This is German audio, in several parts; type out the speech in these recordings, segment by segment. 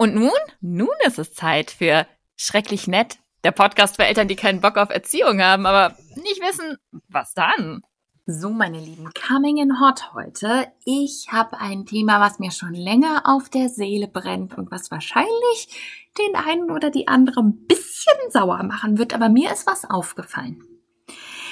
Und nun? Nun ist es Zeit für Schrecklich Nett, der Podcast für Eltern, die keinen Bock auf Erziehung haben, aber nicht wissen, was dann. So, meine Lieben, coming in hot heute. Ich habe ein Thema, was mir schon länger auf der Seele brennt und was wahrscheinlich den einen oder die andere ein bisschen sauer machen wird, aber mir ist was aufgefallen.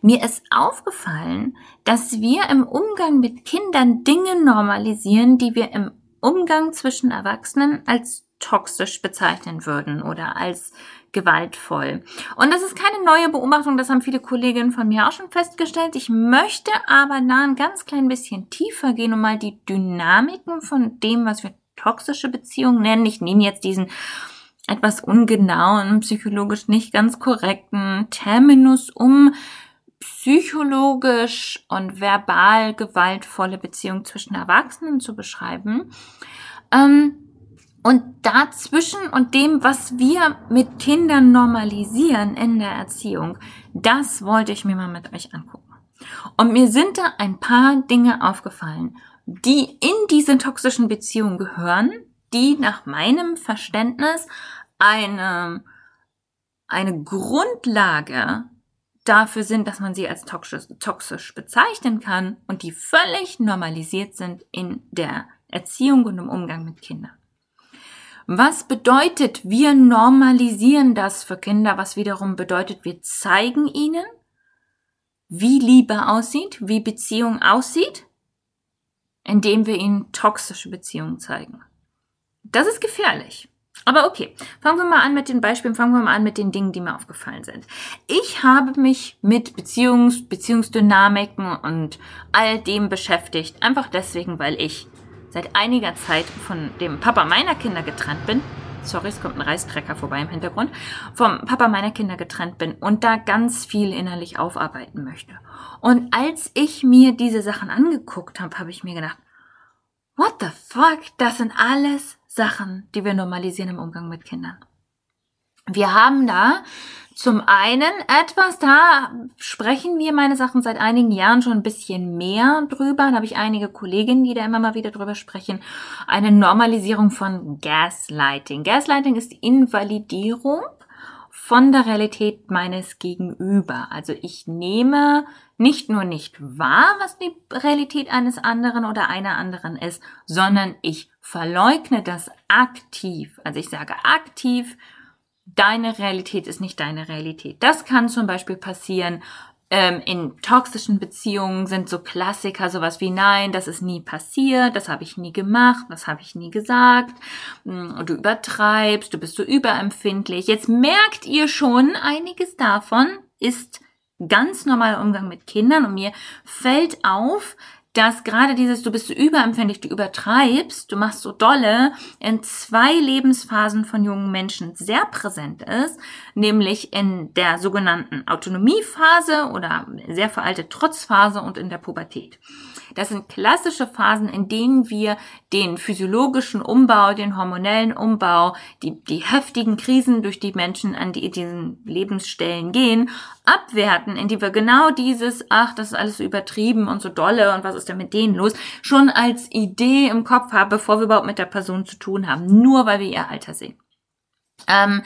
Mir ist aufgefallen, dass wir im Umgang mit Kindern Dinge normalisieren, die wir im Umgang zwischen Erwachsenen als toxisch bezeichnen würden oder als gewaltvoll. Und das ist keine neue Beobachtung, das haben viele Kolleginnen von mir auch schon festgestellt. Ich möchte aber da ein ganz klein bisschen tiefer gehen und mal die Dynamiken von dem, was wir toxische Beziehungen nennen. Ich nehme jetzt diesen etwas ungenauen, psychologisch nicht ganz korrekten Terminus, um psychologisch und verbal gewaltvolle Beziehungen zwischen Erwachsenen zu beschreiben. Ähm, und dazwischen und dem, was wir mit Kindern normalisieren in der Erziehung, das wollte ich mir mal mit euch angucken. Und mir sind da ein paar Dinge aufgefallen, die in diese toxischen Beziehungen gehören, die nach meinem Verständnis eine, eine Grundlage dafür sind, dass man sie als toxisch, toxisch bezeichnen kann und die völlig normalisiert sind in der Erziehung und im Umgang mit Kindern. Was bedeutet, wir normalisieren das für Kinder, was wiederum bedeutet, wir zeigen ihnen, wie Liebe aussieht, wie Beziehung aussieht, indem wir ihnen toxische Beziehungen zeigen. Das ist gefährlich. Aber okay, fangen wir mal an mit den Beispielen, fangen wir mal an mit den Dingen, die mir aufgefallen sind. Ich habe mich mit Beziehungs, Beziehungsdynamiken und all dem beschäftigt, einfach deswegen, weil ich seit einiger Zeit von dem Papa meiner Kinder getrennt bin. Sorry, es kommt ein Reistrecker vorbei im Hintergrund. Vom Papa meiner Kinder getrennt bin und da ganz viel innerlich aufarbeiten möchte. Und als ich mir diese Sachen angeguckt habe, habe ich mir gedacht, what the fuck, das sind alles Sachen, die wir normalisieren im Umgang mit Kindern. Wir haben da zum einen etwas, da sprechen wir meine Sachen seit einigen Jahren schon ein bisschen mehr drüber. Da habe ich einige Kolleginnen, die da immer mal wieder drüber sprechen. Eine Normalisierung von Gaslighting. Gaslighting ist Invalidierung von der Realität meines Gegenüber. Also ich nehme nicht nur nicht wahr, was die Realität eines anderen oder einer anderen ist, sondern ich verleugne das aktiv. Also ich sage aktiv, deine Realität ist nicht deine Realität. Das kann zum Beispiel passieren. Ähm, in toxischen Beziehungen sind so Klassiker, sowas wie nein, das ist nie passiert, das habe ich nie gemacht, das habe ich nie gesagt, hm, du übertreibst, du bist so überempfindlich. Jetzt merkt ihr schon, einiges davon ist ganz normaler Umgang mit Kindern und mir fällt auf, dass gerade dieses, du bist so überempfindlich, du übertreibst, du machst so dolle, in zwei Lebensphasen von jungen Menschen sehr präsent ist, nämlich in der sogenannten Autonomiephase oder sehr veraltete Trotzphase und in der Pubertät. Das sind klassische Phasen, in denen wir den physiologischen Umbau, den hormonellen Umbau, die, die heftigen Krisen, durch die Menschen an die, diesen Lebensstellen gehen, abwerten, in die wir genau dieses, ach, das ist alles so übertrieben und so dolle und was ist denn mit denen los, schon als Idee im Kopf haben, bevor wir überhaupt mit der Person zu tun haben, nur weil wir ihr Alter sehen. Ähm,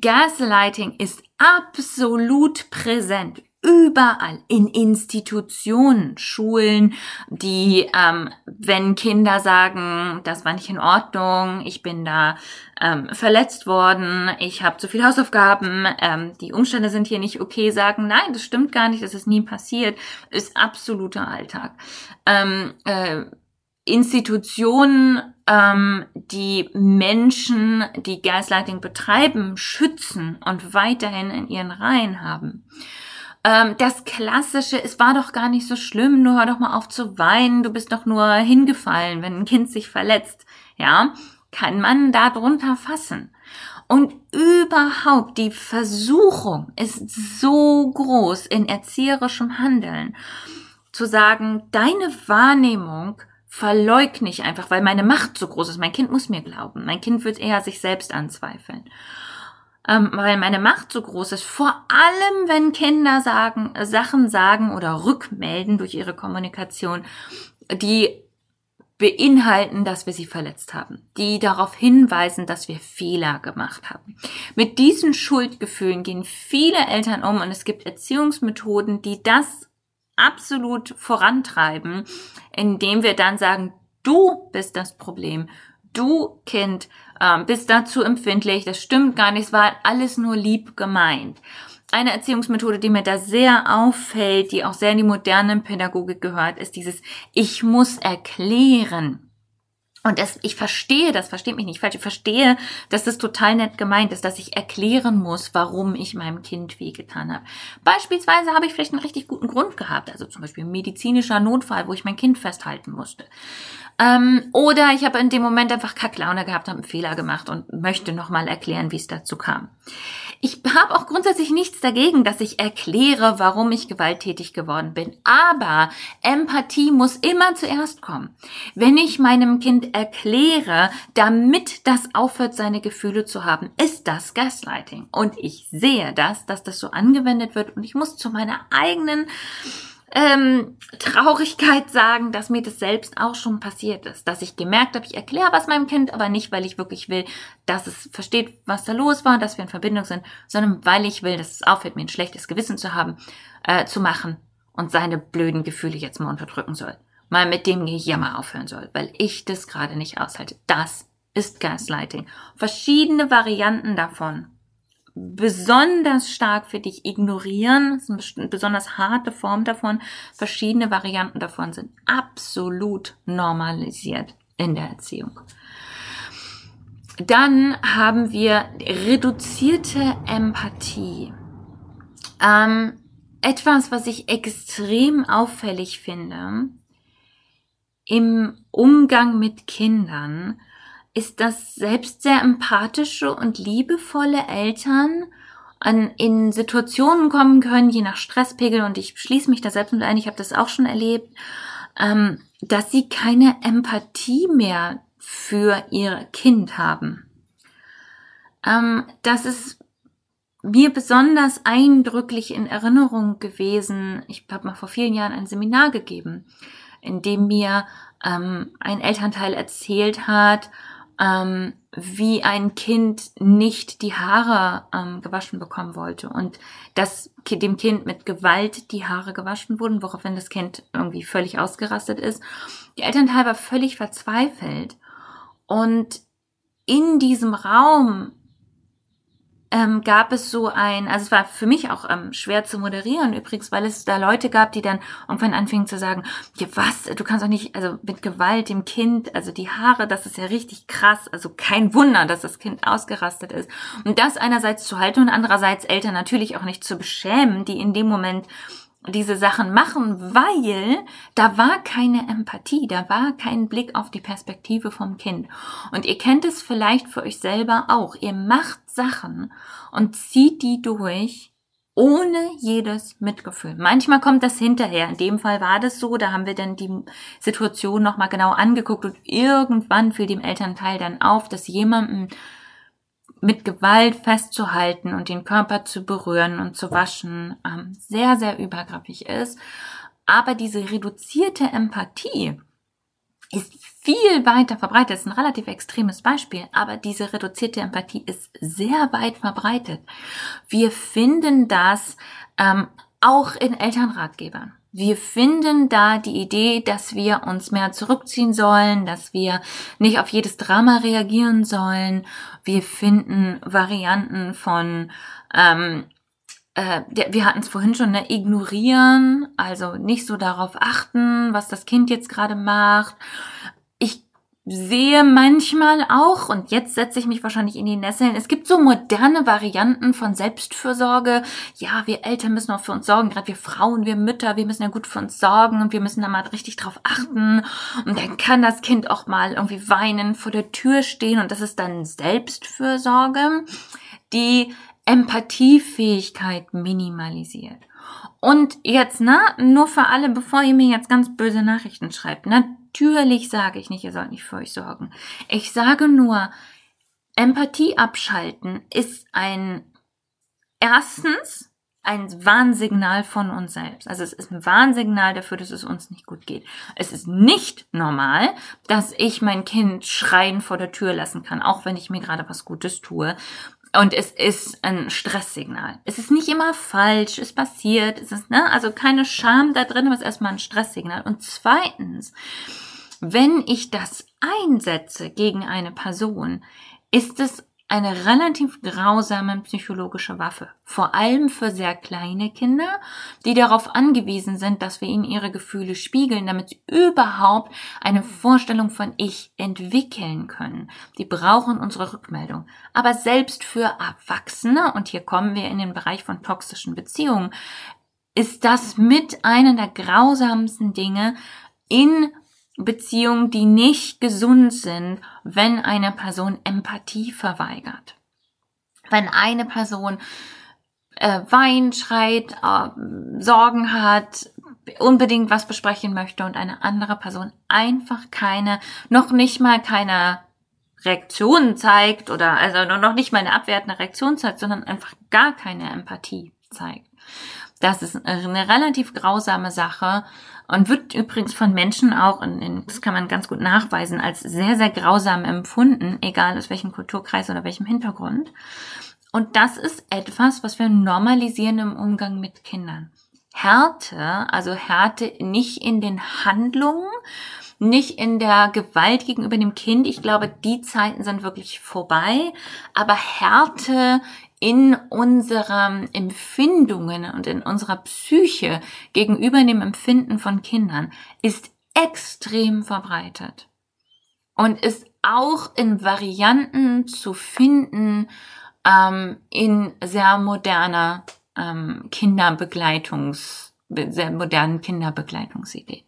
Gaslighting ist absolut präsent überall in Institutionen, Schulen, die, ähm, wenn Kinder sagen, das war nicht in Ordnung, ich bin da ähm, verletzt worden, ich habe zu viel Hausaufgaben, ähm, die Umstände sind hier nicht okay, sagen, nein, das stimmt gar nicht, das ist nie passiert, ist absoluter Alltag. Ähm, äh, Institutionen, ähm, die Menschen, die Gaslighting betreiben, schützen und weiterhin in ihren Reihen haben. Ähm, das Klassische, es war doch gar nicht so schlimm, nur hör doch mal auf zu weinen, du bist doch nur hingefallen, wenn ein Kind sich verletzt. Ja, kann man da drunter fassen. Und überhaupt die Versuchung ist so groß in erzieherischem Handeln, zu sagen, deine Wahrnehmung verleugne ich einfach, weil meine Macht so groß ist. Mein Kind muss mir glauben. Mein Kind wird eher sich selbst anzweifeln ähm, weil meine Macht so groß ist. Vor allem, wenn Kinder sagen, äh, Sachen sagen oder rückmelden durch ihre Kommunikation, die beinhalten, dass wir sie verletzt haben, die darauf hinweisen, dass wir Fehler gemacht haben. Mit diesen Schuldgefühlen gehen viele Eltern um und es gibt Erziehungsmethoden, die das absolut vorantreiben, indem wir dann sagen, du bist das Problem, du Kind ähm, bist dazu empfindlich, das stimmt gar nicht, es war alles nur lieb gemeint. Eine Erziehungsmethode, die mir da sehr auffällt, die auch sehr in die moderne Pädagogik gehört, ist dieses Ich muss erklären. Und das, ich verstehe das, versteht mich nicht falsch, ich verstehe, dass das total nett gemeint ist, dass ich erklären muss, warum ich meinem Kind wehgetan habe. Beispielsweise habe ich vielleicht einen richtig guten Grund gehabt, also zum Beispiel medizinischer Notfall, wo ich mein Kind festhalten musste. Ähm, oder ich habe in dem Moment einfach Kacklaune gehabt, habe einen Fehler gemacht und möchte nochmal erklären, wie es dazu kam. Ich habe auch grundsätzlich nichts dagegen, dass ich erkläre, warum ich gewalttätig geworden bin. Aber Empathie muss immer zuerst kommen. Wenn ich meinem Kind erkläre, damit das aufhört, seine Gefühle zu haben, ist das Gaslighting. Und ich sehe das, dass das so angewendet wird und ich muss zu meiner eigenen ähm, Traurigkeit sagen, dass mir das selbst auch schon passiert ist. Dass ich gemerkt habe, ich erkläre was meinem Kind, aber nicht, weil ich wirklich will, dass es versteht, was da los war, dass wir in Verbindung sind, sondern weil ich will, dass es aufhört, mir ein schlechtes Gewissen zu haben, äh, zu machen und seine blöden Gefühle jetzt mal unterdrücken soll. Mal mit dem Gejammer aufhören soll, weil ich das gerade nicht aushalte. Das ist Gaslighting. Verschiedene Varianten davon besonders stark für dich ignorieren. Das ist eine besonders harte Form davon. Verschiedene Varianten davon sind absolut normalisiert in der Erziehung. Dann haben wir reduzierte Empathie. Ähm, etwas, was ich extrem auffällig finde im Umgang mit Kindern, ist, dass selbst sehr empathische und liebevolle Eltern an, in Situationen kommen können, je nach Stresspegel, und ich schließe mich da selbst mit ein, ich habe das auch schon erlebt, ähm, dass sie keine Empathie mehr für ihr Kind haben. Ähm, das ist mir besonders eindrücklich in Erinnerung gewesen. Ich habe mal vor vielen Jahren ein Seminar gegeben, in dem mir ähm, ein Elternteil erzählt hat, ähm, wie ein Kind nicht die Haare ähm, gewaschen bekommen wollte und dass dem Kind mit Gewalt die Haare gewaschen wurden, woraufhin das Kind irgendwie völlig ausgerastet ist. Die Elternteil war völlig verzweifelt und in diesem Raum ähm, gab es so ein, also es war für mich auch ähm, schwer zu moderieren übrigens, weil es da Leute gab, die dann irgendwann anfingen zu sagen, ja was, du kannst doch nicht, also mit Gewalt dem Kind, also die Haare, das ist ja richtig krass, also kein Wunder, dass das Kind ausgerastet ist. Und das einerseits zu halten und andererseits Eltern natürlich auch nicht zu beschämen, die in dem Moment diese Sachen machen, weil da war keine Empathie, da war kein Blick auf die Perspektive vom Kind. Und ihr kennt es vielleicht für euch selber auch. Ihr macht Sachen und zieht die durch ohne jedes Mitgefühl. Manchmal kommt das hinterher. In dem Fall war das so, da haben wir dann die Situation nochmal genau angeguckt und irgendwann fiel dem Elternteil dann auf, dass jemandem mit Gewalt festzuhalten und den Körper zu berühren und zu waschen ähm, sehr, sehr übergriffig ist. Aber diese reduzierte Empathie ist viel weiter verbreitet. Das ist ein relativ extremes Beispiel, aber diese reduzierte Empathie ist sehr weit verbreitet. Wir finden das ähm, auch in Elternratgebern. Wir finden da die Idee, dass wir uns mehr zurückziehen sollen, dass wir nicht auf jedes Drama reagieren sollen. Wir finden Varianten von, ähm, äh, wir hatten es vorhin schon, ne, ignorieren, also nicht so darauf achten, was das Kind jetzt gerade macht sehe manchmal auch, und jetzt setze ich mich wahrscheinlich in die Nesseln, es gibt so moderne Varianten von Selbstfürsorge. Ja, wir Eltern müssen auch für uns sorgen, gerade wir Frauen, wir Mütter, wir müssen ja gut für uns sorgen und wir müssen da mal richtig drauf achten. Und dann kann das Kind auch mal irgendwie weinen, vor der Tür stehen und das ist dann Selbstfürsorge, die Empathiefähigkeit minimalisiert. Und jetzt, na, nur für alle, bevor ihr mir jetzt ganz böse Nachrichten schreibt, natürlich sage ich nicht, ihr sollt nicht für euch sorgen. Ich sage nur, Empathie abschalten ist ein, erstens, ein Warnsignal von uns selbst. Also es ist ein Warnsignal dafür, dass es uns nicht gut geht. Es ist nicht normal, dass ich mein Kind schreien vor der Tür lassen kann, auch wenn ich mir gerade was Gutes tue. Und es ist ein Stresssignal. Es ist nicht immer falsch, es passiert, es ist, ne, also keine Scham da drin, aber es ist erstmal ein Stresssignal. Und zweitens, wenn ich das einsetze gegen eine Person, ist es eine relativ grausame psychologische Waffe. Vor allem für sehr kleine Kinder, die darauf angewiesen sind, dass wir ihnen ihre Gefühle spiegeln, damit sie überhaupt eine Vorstellung von Ich entwickeln können. Die brauchen unsere Rückmeldung. Aber selbst für Erwachsene, und hier kommen wir in den Bereich von toxischen Beziehungen, ist das mit einer der grausamsten Dinge in Beziehungen, die nicht gesund sind, wenn eine Person Empathie verweigert. Wenn eine Person äh, weint, schreit, äh, Sorgen hat, unbedingt was besprechen möchte und eine andere Person einfach keine, noch nicht mal keine Reaktion zeigt oder also noch nicht mal eine abwertende Reaktion zeigt, sondern einfach gar keine Empathie zeigt. Das ist eine relativ grausame Sache und wird übrigens von Menschen auch, in, in, das kann man ganz gut nachweisen, als sehr, sehr grausam empfunden, egal aus welchem Kulturkreis oder welchem Hintergrund. Und das ist etwas, was wir normalisieren im Umgang mit Kindern. Härte, also Härte nicht in den Handlungen, nicht in der Gewalt gegenüber dem Kind. Ich glaube, die Zeiten sind wirklich vorbei. Aber Härte in unseren Empfindungen und in unserer Psyche gegenüber dem Empfinden von Kindern ist extrem verbreitet und ist auch in Varianten zu finden ähm, in sehr moderner ähm, Kinderbegleitungs, sehr modernen Kinderbegleitungsideen.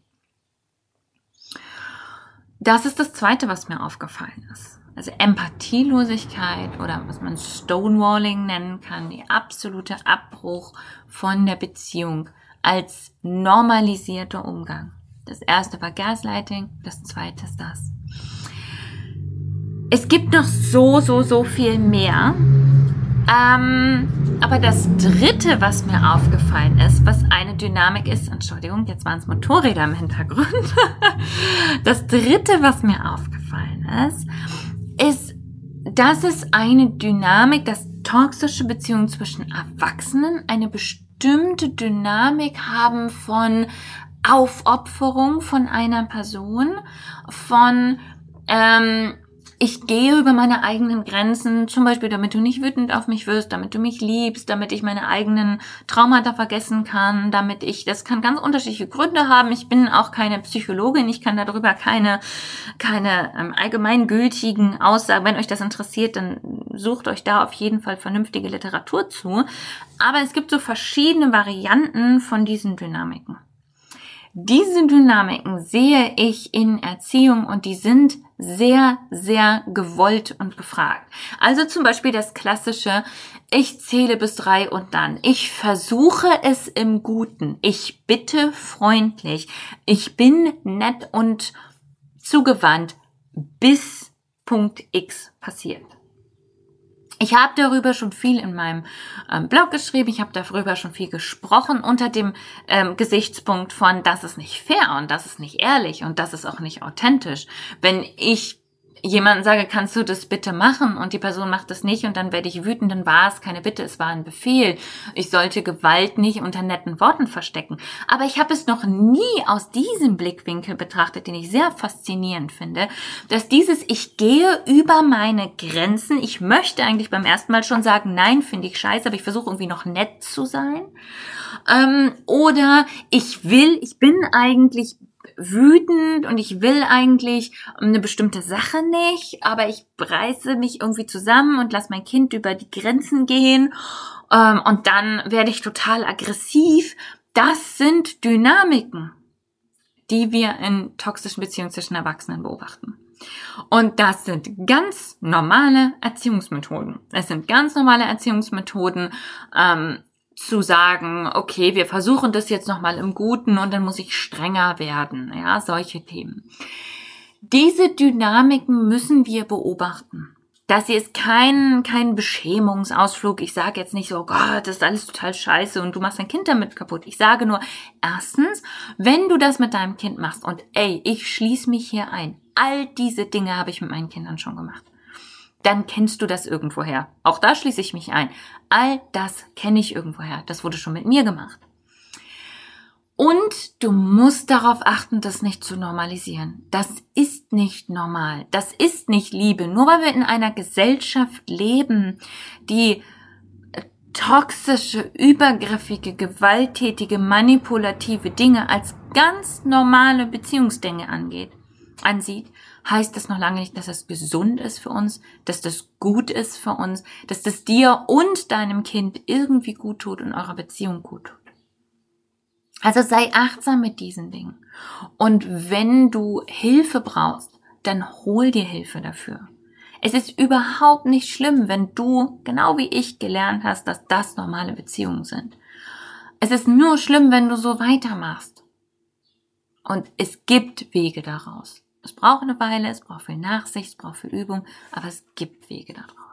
Das ist das Zweite, was mir aufgefallen ist also Empathielosigkeit oder was man Stonewalling nennen kann, die absolute Abbruch von der Beziehung als normalisierter Umgang. Das erste war Gaslighting, das zweite ist das. Es gibt noch so, so, so viel mehr. Ähm, aber das dritte, was mir aufgefallen ist, was eine Dynamik ist, Entschuldigung, jetzt waren es Motorräder im Hintergrund. das dritte, was mir aufgefallen ist, ist, dass es eine Dynamik, dass toxische Beziehungen zwischen Erwachsenen eine bestimmte Dynamik haben von Aufopferung von einer Person, von ähm, ich gehe über meine eigenen Grenzen, zum Beispiel, damit du nicht wütend auf mich wirst, damit du mich liebst, damit ich meine eigenen Traumata vergessen kann, damit ich, das kann ganz unterschiedliche Gründe haben. Ich bin auch keine Psychologin, ich kann darüber keine, keine ähm, allgemeingültigen Aussagen. Wenn euch das interessiert, dann sucht euch da auf jeden Fall vernünftige Literatur zu. Aber es gibt so verschiedene Varianten von diesen Dynamiken. Diese Dynamiken sehe ich in Erziehung und die sind sehr, sehr gewollt und gefragt. Also zum Beispiel das klassische, ich zähle bis drei und dann. Ich versuche es im Guten. Ich bitte freundlich. Ich bin nett und zugewandt, bis Punkt X passiert. Ich habe darüber schon viel in meinem ähm, Blog geschrieben, ich habe darüber schon viel gesprochen unter dem ähm, Gesichtspunkt von, das ist nicht fair und das ist nicht ehrlich und das ist auch nicht authentisch. Wenn ich jemanden sage, kannst du das bitte machen und die Person macht das nicht und dann werde ich wütend, dann war es keine Bitte, es war ein Befehl. Ich sollte Gewalt nicht unter netten Worten verstecken. Aber ich habe es noch nie aus diesem Blickwinkel betrachtet, den ich sehr faszinierend finde, dass dieses Ich gehe über meine Grenzen, ich möchte eigentlich beim ersten Mal schon sagen, nein, finde ich scheiße, aber ich versuche irgendwie noch nett zu sein. Ähm, oder ich will, ich bin eigentlich wütend und ich will eigentlich eine bestimmte Sache nicht, aber ich reiße mich irgendwie zusammen und lasse mein Kind über die Grenzen gehen ähm, und dann werde ich total aggressiv. Das sind Dynamiken, die wir in toxischen Beziehungen zwischen Erwachsenen beobachten. Und das sind ganz normale Erziehungsmethoden. Es sind ganz normale Erziehungsmethoden. Ähm, zu sagen, okay, wir versuchen das jetzt nochmal im Guten und dann muss ich strenger werden, ja, solche Themen. Diese Dynamiken müssen wir beobachten. Das hier ist kein, kein Beschämungsausflug. Ich sage jetzt nicht so, oh Gott, das ist alles total scheiße und du machst dein Kind damit kaputt. Ich sage nur, erstens, wenn du das mit deinem Kind machst und ey, ich schließe mich hier ein. All diese Dinge habe ich mit meinen Kindern schon gemacht. Dann kennst du das irgendwoher. Auch da schließe ich mich ein. All das kenne ich irgendwoher. Das wurde schon mit mir gemacht. Und du musst darauf achten, das nicht zu normalisieren. Das ist nicht normal. Das ist nicht Liebe. Nur weil wir in einer Gesellschaft leben, die äh, toxische, übergriffige, gewalttätige, manipulative Dinge als ganz normale Beziehungsdinge angeht, ansieht, heißt das noch lange nicht, dass es gesund ist für uns, dass das gut ist für uns, dass das dir und deinem Kind irgendwie gut tut und eurer Beziehung gut tut. Also sei achtsam mit diesen Dingen. Und wenn du Hilfe brauchst, dann hol dir Hilfe dafür. Es ist überhaupt nicht schlimm, wenn du, genau wie ich, gelernt hast, dass das normale Beziehungen sind. Es ist nur schlimm, wenn du so weitermachst. Und es gibt Wege daraus. Es braucht eine Weile, es braucht viel Nachsicht, es braucht viel Übung, aber es gibt Wege daraus.